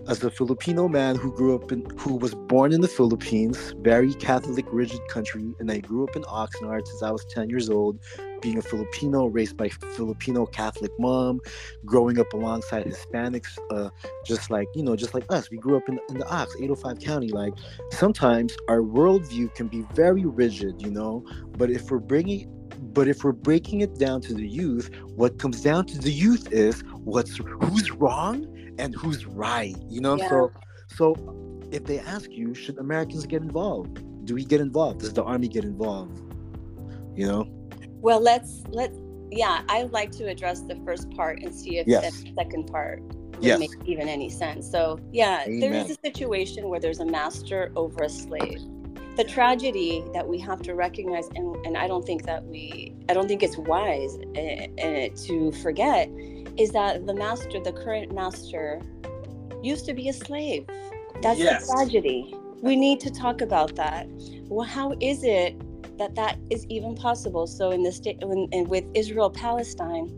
as a Filipino man who grew up in, who was born in the Philippines, very Catholic, rigid country, and I grew up in Oxnard since I was 10 years old, being a Filipino, raised by Filipino Catholic mom, growing up alongside Hispanics, uh, just like, you know, just like us. We grew up in, in the Ox, 805 County. Like, sometimes our worldview can be very rigid, you know, but if we're bringing but if we're breaking it down to the youth, what comes down to the youth is what's who's wrong and who's right. You know, yeah. so so if they ask you, should Americans get involved? Do we get involved? Does the army get involved? You know?
Well, let's let yeah, I'd like to address the first part and see if yes. the second part would yes. make even any sense. So yeah, Amen. there is a situation where there's a master over a slave the tragedy that we have to recognize and, and i don't think that we i don't think it's wise uh, to forget is that the master the current master used to be a slave. That's yes. the tragedy. We need to talk about that. Well how is it that that is even possible? So in the state when, with israel palestine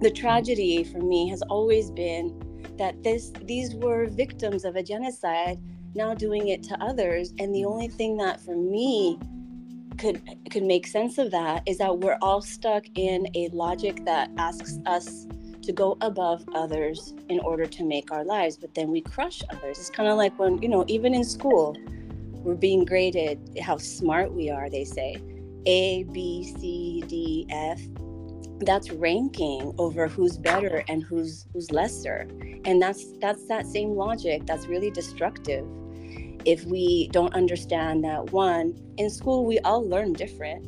the tragedy for me has always been that this these were victims of a genocide now doing it to others. And the only thing that for me could could make sense of that is that we're all stuck in a logic that asks us to go above others in order to make our lives but then we crush others. It's kind of like when you know even in school we're being graded how smart we are they say. A b c d f. That's ranking over who's better and who's who's lesser. And that's that's that same logic that's really destructive. If we don't understand that one in school we all learn different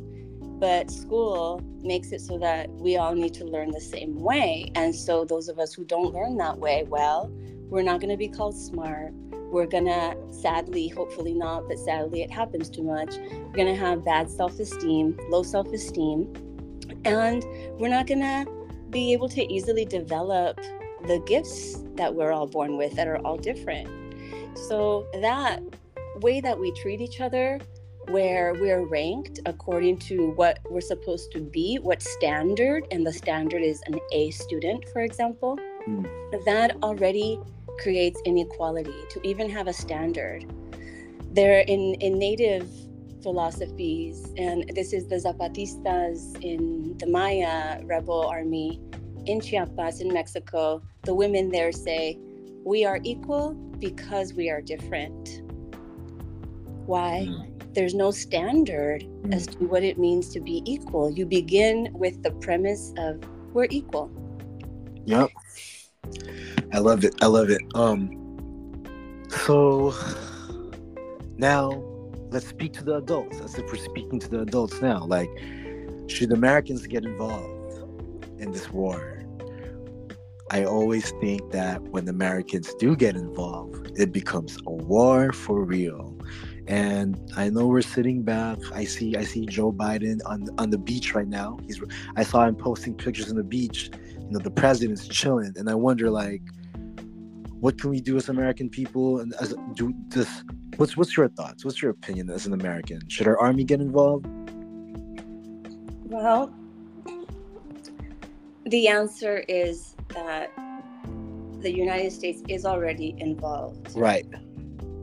but school makes it so that we all need to learn the same way. And so those of us who don't learn that way well we're not going to be called smart. We're going to sadly hopefully not but sadly it happens too much. We're going to have bad self-esteem low self-esteem and we're not going to be able to easily develop the gifts that we're all born with that are all different. So that way that we treat each other, where we're ranked according to what we're supposed to be, what standard, and the standard is an A student, for example, mm. that already creates inequality to even have a standard. There in, in native philosophies, and this is the Zapatistas in the Maya rebel army in Chiapas in Mexico, the women there say, We are equal because we are different. Why? Mm. There's no standard mm. as to what it means to be equal. You begin with the premise of we're equal.
Yep. I love it. I love it. Um so now let's speak to the adults as if we're speaking to the adults now. Like, should Americans get involved in this war? I always think that when Americans do get involved, it becomes a war for real. And I know we're sitting back. I see I see Joe Biden on on the beach right now. He's I saw him posting pictures on the beach. You know, the president's chilling, and I wonder like, what can we do as American people? And as do this, what's what's your thoughts? What's your opinion as an American? Should our army get involved?
Well, the answer is that the United States is already involved.
Right.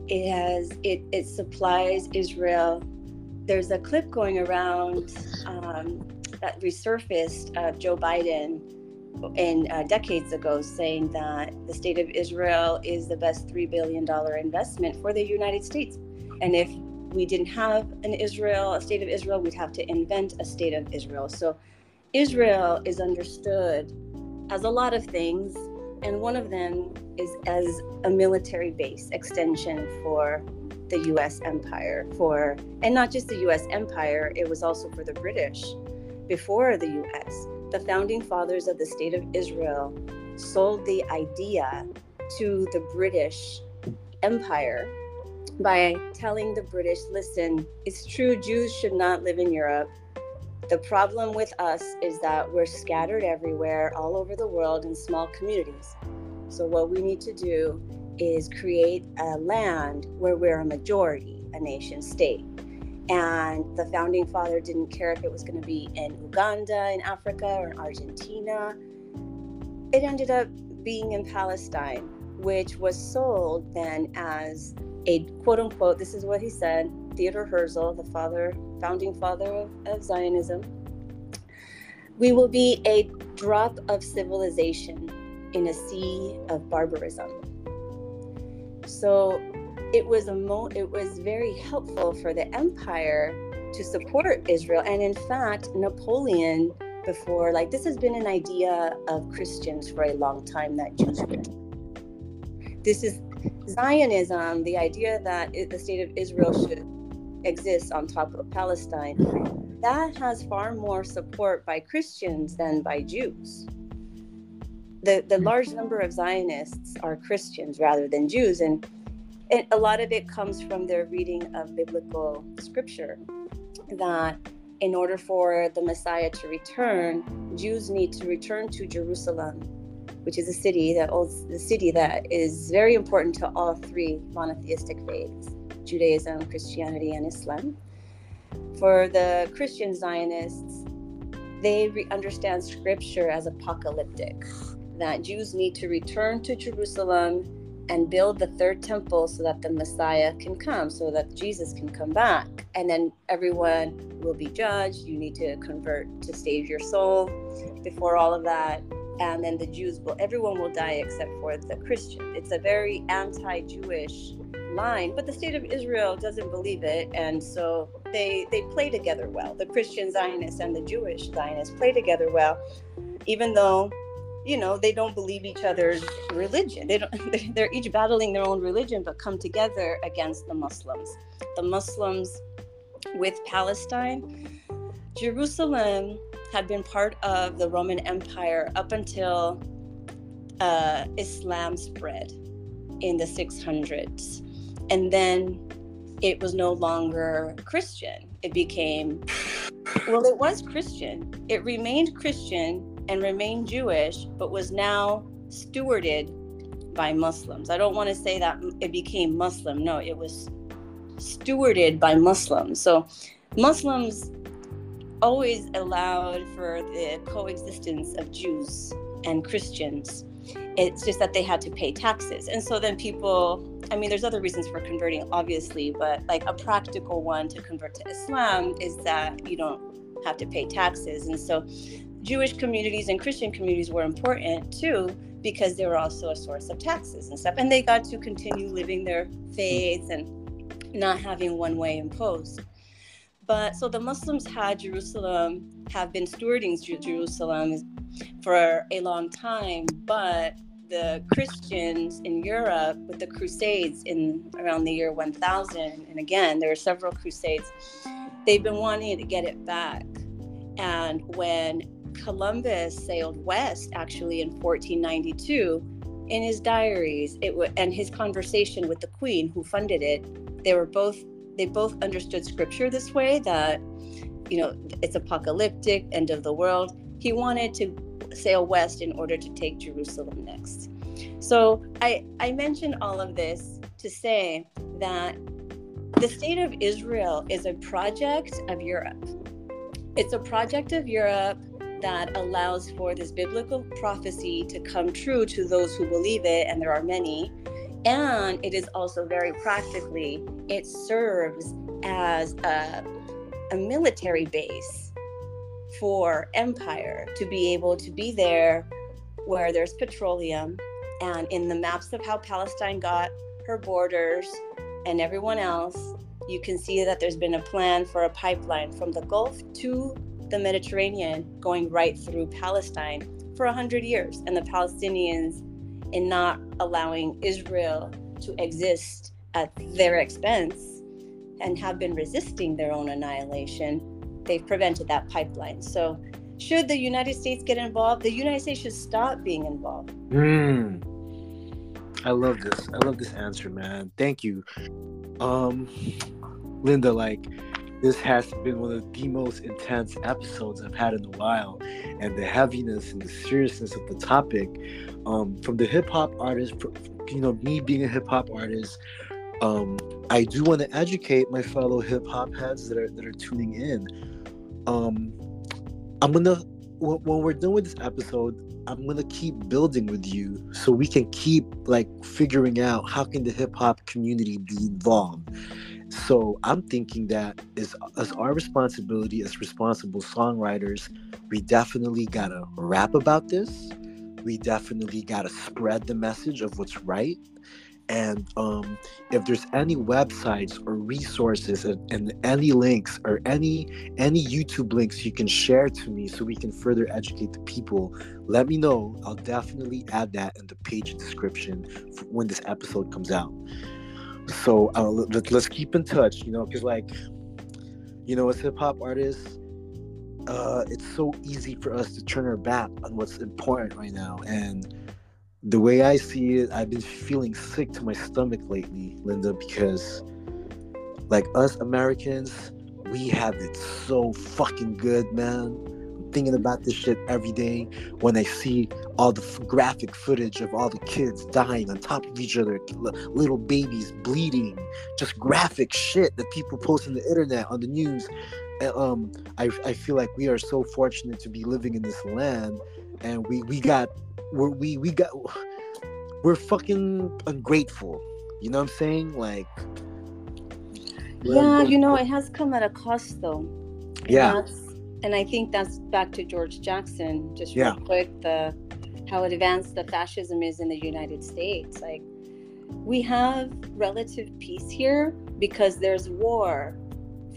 It has it it supplies Israel. There's a clip going around um, that resurfaced of Joe Biden in uh, decades ago saying that the state of Israel is the best three billion dollar investment for the United States, and if we didn't have an Israel, a state of Israel, we'd have to invent a state of Israel. So Israel is understood as a lot of things, and one of them is as a military base extension for the US empire for and not just the US empire it was also for the British before the US, the founding fathers of the state of Israel sold the idea to the British Empire by telling the British, listen, it's true, Jews should not live in Europe. The problem with us is that we're scattered everywhere, all over the world, in small communities. So, what we need to do is create a land where we're a majority, a nation state. And the founding father didn't care if it was going to be in Uganda, in Africa, or in Argentina. It ended up being in Palestine, which was sold then as a quote unquote, this is what he said, Theodore Herzl, the father, founding father of, of Zionism. We will be a drop of civilization in a sea of barbarism. So it was a mo- it was very helpful for the empire to support Israel. And in fact, Napoleon before like this has been an idea of Christians for a long time that Jews were. This is Zionism, the idea that the state of Israel should exist on top of Palestine. That has far more support by Christians than by Jews the, the large number of Zionists are Christians rather than Jews. And it, a lot of it comes from their reading of biblical scripture that in order for the Messiah to return, Jews need to return to Jerusalem, which is a city that the city that is very important to all three monotheistic faiths, Judaism, Christianity, and Islam. For the Christian Zionists, they re- understand scripture as apocalyptic that Jews need to return to Jerusalem and build the third temple so that the Messiah can come, so that Jesus can come back. And then everyone will be judged. You need to convert to save your soul before all of that. And then the Jews will, everyone will die except for the Christian. It's a very anti Jewish line, but the state of Israel doesn't believe it. And so they, they play together well. The Christian Zionists and the Jewish Zionists play together well, even though you know they don't believe each other's religion they don't they're each battling their own religion but come together against the muslims the muslims with palestine jerusalem had been part of the roman empire up until uh, islam spread in the 600s and then it was no longer christian it became well it was christian it remained christian and remained Jewish, but was now stewarded by Muslims. I don't want to say that it became Muslim. No, it was stewarded by Muslims. So Muslims always allowed for the coexistence of Jews and Christians. It's just that they had to pay taxes. And so then people, I mean, there's other reasons for converting, obviously, but like a practical one to convert to Islam is that you don't have to pay taxes. And so Jewish communities and Christian communities were important too because they were also a source of taxes and stuff. And they got to continue living their faith and not having one way imposed. But so the Muslims had Jerusalem, have been stewarding Jerusalem for a long time, but the Christians in Europe with the Crusades in around the year 1000, and again, there were several Crusades, they've been wanting to get it back. And when Columbus sailed west actually in 1492 in his diaries it w- and his conversation with the queen who funded it they were both they both understood scripture this way that you know it's apocalyptic end of the world. He wanted to sail west in order to take jerusalem next. So i i mentioned all of this to say that the state of israel is a project of europe. It's a project of europe that allows for this biblical prophecy to come true to those who believe it, and there are many. And it is also very practically, it serves as a, a military base for empire to be able to be there where there's petroleum and in the maps of how Palestine got her borders and everyone else, you can see that there's been a plan for a pipeline from the Gulf to the Mediterranean going right through Palestine for 100 years. And the Palestinians, in not allowing Israel to exist at their expense and have been resisting their own annihilation, they've prevented that pipeline. So, should the United States get involved? The United States should stop being involved.
Mm. I love this. I love this answer, man. Thank you. Um, Linda, like, this has been one of the most intense episodes I've had in a while. And the heaviness and the seriousness of the topic, um, from the hip hop artist, you know, me being a hip hop artist, um, I do want to educate my fellow hip hop heads that are that are tuning in. Um, I'm gonna when we're done with this episode, I'm gonna keep building with you so we can keep like figuring out how can the hip hop community be involved. So I'm thinking that is as our responsibility as responsible songwriters, we definitely gotta rap about this. We definitely gotta spread the message of what's right. And um, if there's any websites or resources and, and, any links or any any youtube links you can share to me so we can further educate the people let me know. I'll definitely add that in the page description when this episode comes out. So uh, let, let's keep in touch you know because like you know as hip-hop artists uh, it's so easy for us to turn our back on what's important right now and the way I see it, I've been feeling sick to my stomach lately, Linda, because like us Americans, we have it so fucking good, man. I'm thinking about this shit every day when I see all the f- graphic footage of all the kids dying on top of each other, little babies bleeding, just graphic shit that people post on the internet, on the news. And, um, I, I feel like we are so fortunate to be living in this land and we we got we're, we we got we're fucking ungrateful. You know what I'm saying? Like
Yeah, you know, it has come at a cost though.
Yeah.
And, I think that's back to George Jackson, just real yeah. quick, the how advanced the fascism is in the United States. Like we have relative peace here because there's war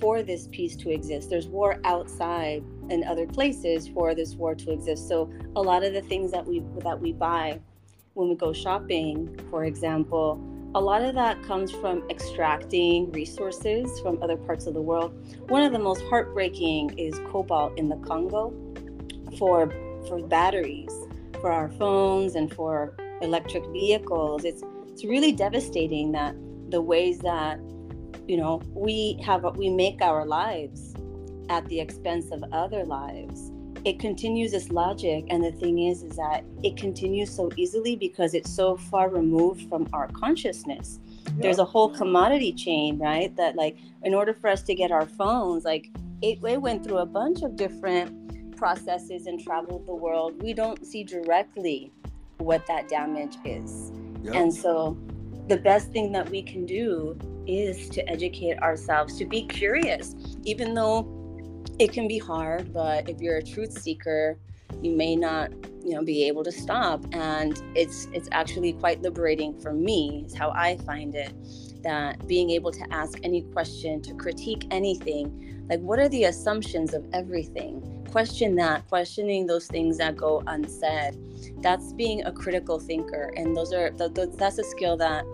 for this peace to exist. There's war outside in other places for this war to exist. So a lot of the things that we that we buy when we go shopping, for example, a lot of that comes from extracting resources from other parts of the world. One of the most heartbreaking is cobalt in the Congo for for batteries, for our phones and for electric vehicles. It's it's really devastating that the ways that you know we have we make our lives at the expense of other lives. It continues this logic and the thing is is that it continues so easily because it's so far removed from our consciousness. There's a whole commodity chain right that like in order for us to get our phones like it, it went through a bunch of different processes and traveled the world. We don't see directly what that damage is. And so the best thing that we can do is to educate ourselves, to be curious, even though it can be hard. But if you're a truth seeker, you may not, you know, be able to stop. And it's it's actually quite liberating for me. Is how I find it. That being able to ask any question, to critique anything, like what are the assumptions of everything? Question that, questioning those things that go unsaid. That's being a critical thinker, and those are that's a skill that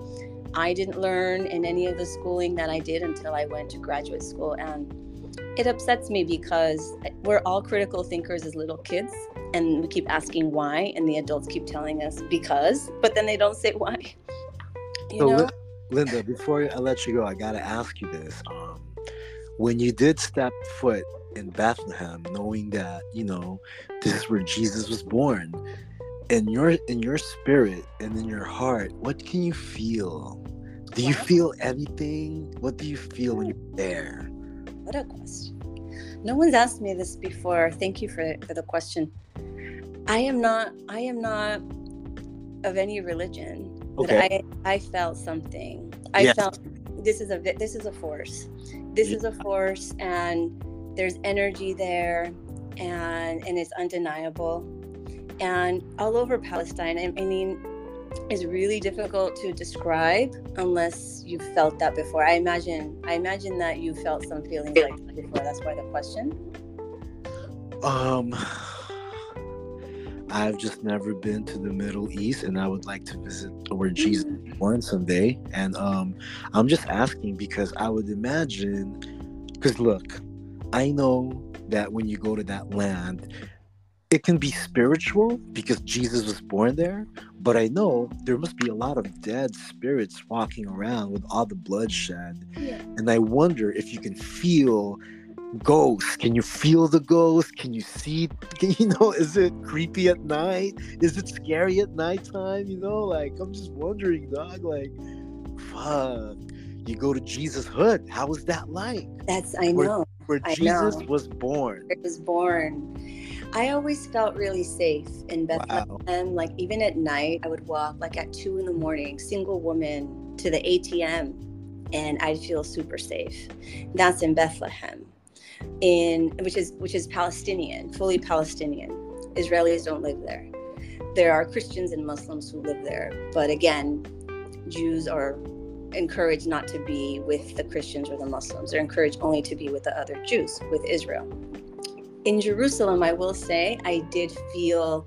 I didn't learn in any of the schooling that I did until I went to graduate school. And it upsets me because we're all critical thinkers as little kids, and we keep asking why, and the adults keep telling us because, but then they don't say why.
You so, know? Linda, before I let you go, I got to ask you this. Um, when you did step foot in Bethlehem, knowing that, you know, this is where Jesus was born, in your in your spirit and in your heart, what can you feel? Do you feel anything? What do you feel when hmm. you're there?
What a question. No one's asked me this before. Thank you for, for the question. I am not I am not of any religion. Okay. But I I felt something. I yes. felt this is a this is a force. This yeah. is a force and there's energy there and and it's undeniable and all over Palestine. I, I mean, is really difficult to describe unless you've felt that before. I imagine I imagine that you felt some feelings like that before. That's why the question.
Um I've just never been to the Middle East and I would like to visit where Jesus was mm. born someday. And um I'm just asking because I would imagine because look, I know that when you go to that land, it can be spiritual because Jesus was born there, but I know there must be a lot of dead spirits walking around with all the bloodshed.
Yeah.
And I wonder if you can feel ghosts. Can you feel the ghosts? Can you see? Can, you know, is it creepy at night? Is it scary at nighttime? You know, like I'm just wondering, dog. Like, fuck. You go to Jesus' hood. How was that like?
That's I know.
Where
I
Jesus
know.
was born.
I was born. I always felt really safe in Bethlehem.
Wow.
Like even at night, I would walk like at two in the morning, single woman to the ATM, and I'd feel super safe. That's in Bethlehem, in which is which is Palestinian, fully Palestinian. Israelis don't live there. There are Christians and Muslims who live there, but again, Jews are encouraged not to be with the Christians or the Muslims. They're encouraged only to be with the other Jews, with Israel. In Jerusalem, I will say, I did feel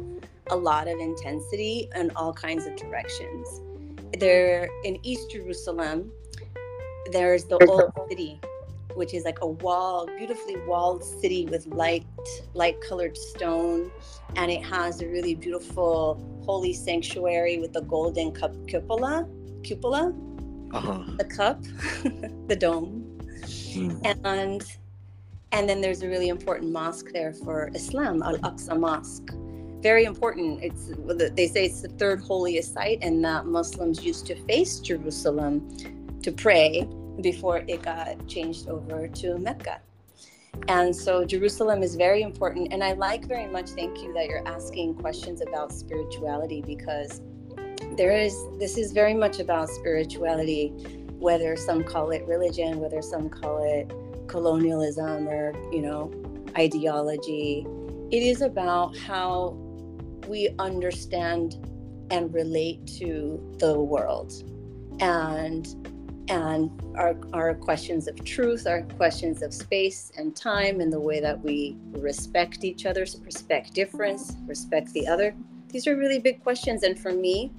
a lot of intensity in all kinds of directions. There in East Jerusalem, there's the old city, which is like a wall, beautifully walled city with light, light colored stone, and it has a really beautiful holy sanctuary with the golden cup cupola, cupola,
Uh-huh.
the cup, the dome,
Mm.
and and then there's a really important mosque there for Islam, Al Aqsa Mosque. Very important. It's they say it's the third holiest site, and that Muslims used to face Jerusalem to pray before it got changed over to Mecca. And so Jerusalem is very important. And I like very much, thank you, that you're asking questions about spirituality because there is, this is very much about spirituality, whether some call it religion, whether some call it colonialism or, you know, ideology. It is about how we understand and relate to the world. And and our, our questions of truth, our questions of space and time, and the way that we respect each other, respect difference, respect the other. These are really big questions. And for me,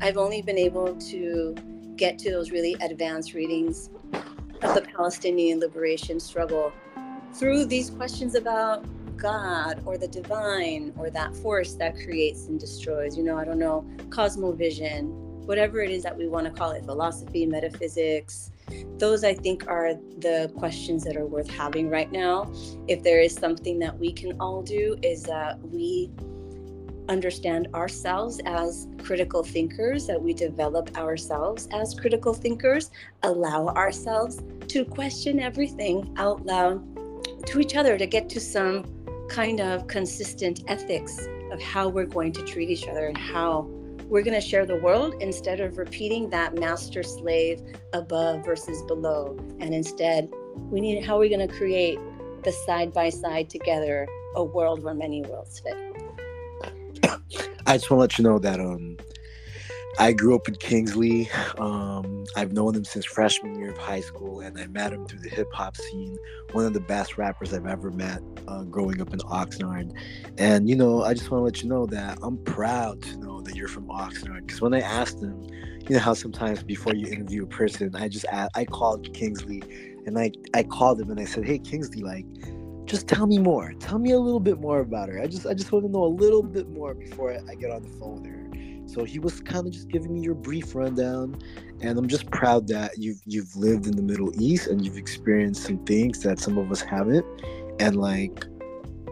I've only been able to get to those really advanced readings of the Palestinian liberation struggle through these questions about God or the divine or that force that creates and destroys. You know, I don't know, cosmovision, whatever it is that we want to call it, philosophy, metaphysics. Those, I think, are the questions that are worth having right now. If there is something that we can all do, is that we understand ourselves as critical thinkers, that we develop ourselves as critical thinkers, allow ourselves to question everything out loud to each other to get to some kind of consistent ethics of how we're going to treat each other and how we're going to share the world instead of repeating that master slave above versus below. And instead, we need how are we going to create the side by side together a world where many worlds fit.
I just want to let you know that um, I grew up in Kingsley. Um, I've known him since freshman year of high school, and I met him through the hip hop scene. One of the best rappers I've ever met uh, growing up in Oxnard. And you know, I just want to let you know that I'm proud to know that you're from Oxnard. Because when I asked him, you know how sometimes before you interview a person, I just asked, I called Kingsley, and I I called him and I said, Hey Kingsley, like just tell me more. Tell me a little bit more about her. I just I just want to know a little bit more before I, I get on the phone with her. So he was kind of just giving me your brief rundown, and I'm just proud that you've you've lived in the Middle East and you've experienced some things that some of us haven't, and like,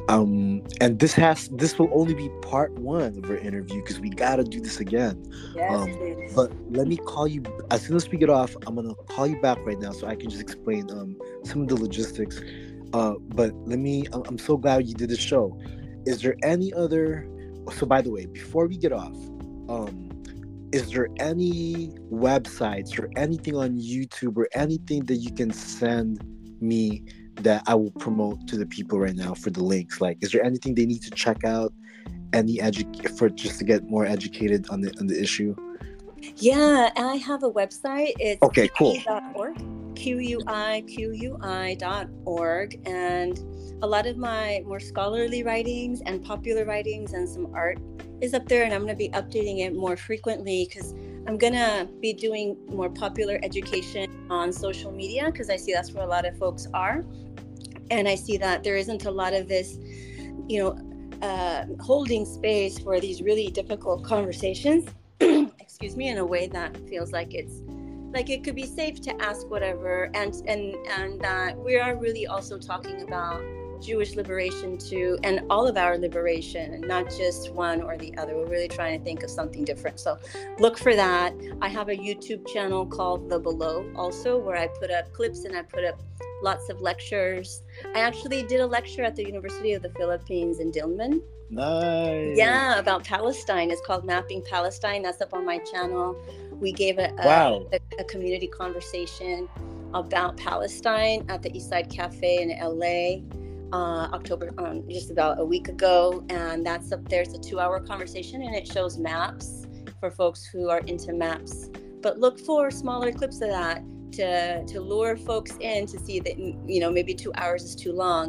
um, and this has this will only be part one of our interview because we gotta do this again.
Yes,
Um. But let me call you as soon as we get off. I'm gonna call you back right now so I can just explain um some of the logistics. Uh, but let me. I'm, so glad you did the show. Is there any other? So by the way, before we get off, um, is there any websites or anything on YouTube or anything that you can send me that I will promote to the people right now for the links? Like, is there anything they need to check out? Any edu- for just to get more educated on the on the issue?
yeah, I have a website. It's
Okay, cool.
QUI.org, Q-U-I-Q-U-I.org. And a lot of my more scholarly writings and popular writings and some art is up there. And I'm going to be updating it more frequently because I'm going to be doing more popular education on social media because I see that's where a lot of folks are. and I see that there isn't a lot of this, you know, uh, holding space for these really difficult conversations. excuse me, in a way that feels like it's like it could be safe to ask whatever, and and and that we are really also talking about Jewish liberation too, and all of our liberation, and not just one or the other. We're really trying to think of something different. So look for that. I have a YouTube channel called The Below also, where I put up clips and I put up lots of lectures. I actually did a lecture at the University of the Philippines in Diliman.
Nice.
Yeah, about Palestine. It's called Mapping Palestine. That's up on my channel. We gave a, a,
Wow.
a, a community conversation about Palestine at the Eastside Cafe in LA. Uh, October, um, just about a week ago, and that's up there. It's a two-hour conversation, and it shows maps for folks who are into maps. But look for smaller clips of that to to lure folks in to see that you know maybe two hours is too long.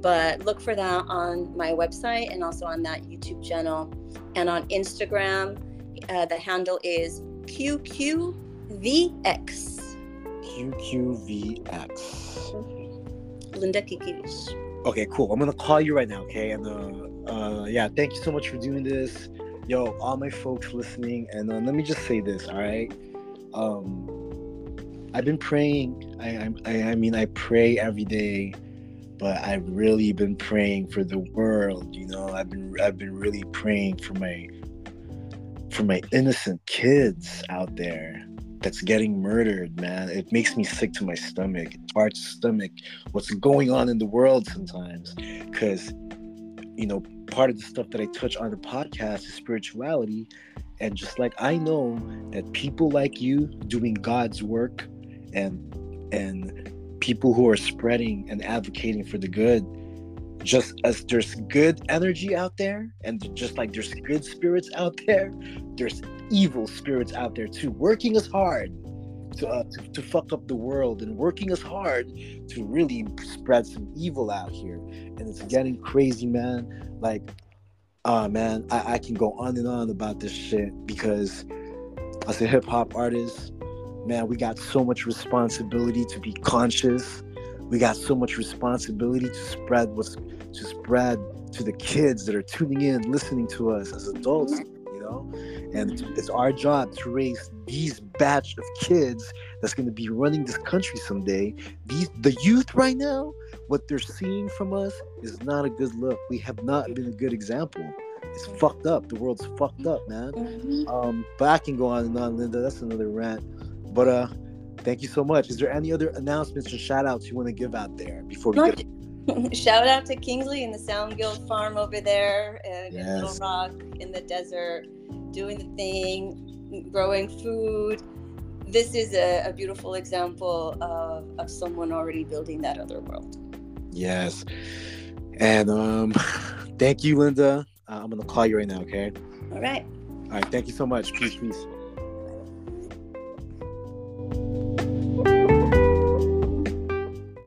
But look for that on my website and also on that YouTube channel, and on Instagram. Uh, the handle is QQVX.
QQVX.
Linda Quiquivix.
Okay, cool. I'm gonna call you right now, okay? And uh, uh, yeah, thank you so much for doing this, yo. All my folks listening, and uh, let me just say this, all right? Um, I've been praying. I, I, I mean, I pray every day, but I've really been praying for the world. You know, I've been, I've been really praying for my, for my innocent kids out there that's getting murdered, man. It makes me sick to my stomach. It's hard to stomach what's going on in the world sometimes. Because, you know, part of the stuff that I touch on the podcast is spirituality. And just like I know that people like you doing God's work and and people who are spreading and advocating for the good, just as there's good energy out there, and just like there's good spirits out there, there's evil spirits out there too, working as hard to, uh, to, to fuck up the world and working as hard to really spread some evil out here. And it's getting crazy, man. Like, uh, man, I, I can go on and on about this shit because as a hip hop artist, man, we got so much responsibility to be conscious. We got so much responsibility to spread what's to spread to the kids that are tuning in, listening to us as adults, you know. And it's, our job to raise these batch of kids that's going to be running this country someday. These the youth right now, what they're seeing from us is not a good look. We have not been a good example. It's fucked up. The world's fucked up, man. Um, but I can go on and on, Linda. That's another rant. But uh, thank you so much. Is there any other announcements or shout outs you want to give out there before we get?
Shout out to Kingsley and the Sound Guild farm over there in, in Littlerock in the desert, doing the thing, growing food. This is a, a beautiful example of, of someone already building that other world.
Yes. And um, thank you, Linda. Uh, I'm gonna call you right now. Okay.
All right.
All right. Thank you so much. Peace. Peace. Thank you.